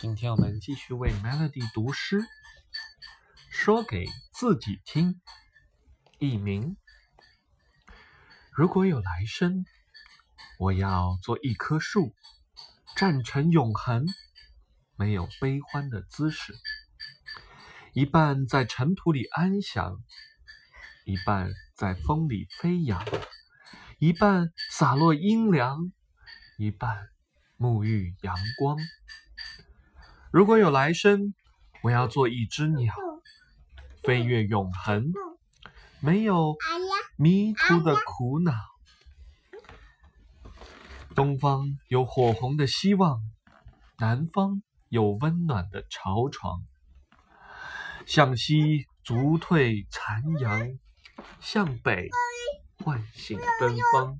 今天我们继续为 Melody 读诗，说给自己听。艺名：如果有来生，我要做一棵树，站成永恒，没有悲欢的姿势。一半在尘土里安详，一半在风里飞扬，一半洒落阴凉，一半。沐浴阳光。如果有来生，我要做一只鸟，飞越永恒，没有迷途的苦恼。东方有火红的希望，南方有温暖的巢床。向西逐退残阳，向北唤醒芬芳。